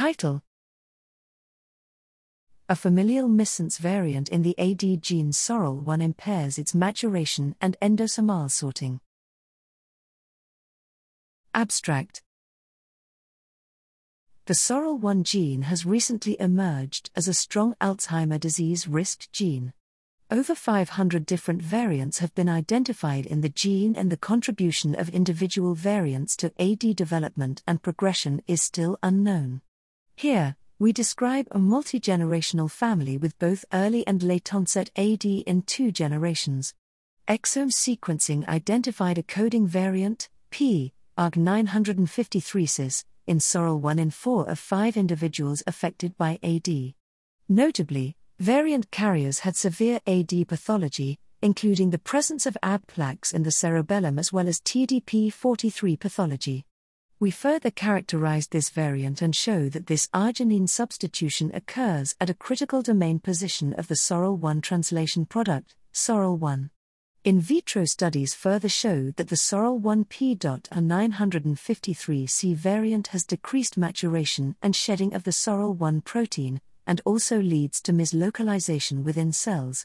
Title A familial missense variant in the AD gene SORL1 impairs its maturation and endosomal sorting. Abstract The SORL1 gene has recently emerged as a strong Alzheimer disease risk gene. Over 500 different variants have been identified in the gene, and the contribution of individual variants to AD development and progression is still unknown. Here, we describe a multi generational family with both early and late onset AD in two generations. Exome sequencing identified a coding variant, P, ARG953 Cys, in SORL1 in four of five individuals affected by AD. Notably, variant carriers had severe AD pathology, including the presence of AB plaques in the cerebellum as well as TDP43 pathology. We further characterized this variant and show that this arginine substitution occurs at a critical domain position of the SORL1 translation product, SORL1. In vitro studies further show that the SORL1 P.A953C variant has decreased maturation and shedding of the SORL1 protein, and also leads to mislocalization within cells.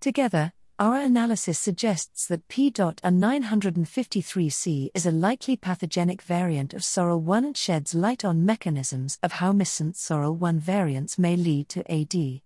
Together, our analysis suggests that P.A953C is a likely pathogenic variant of SORL1 and sheds light on mechanisms of how missense SORL1 variants may lead to AD.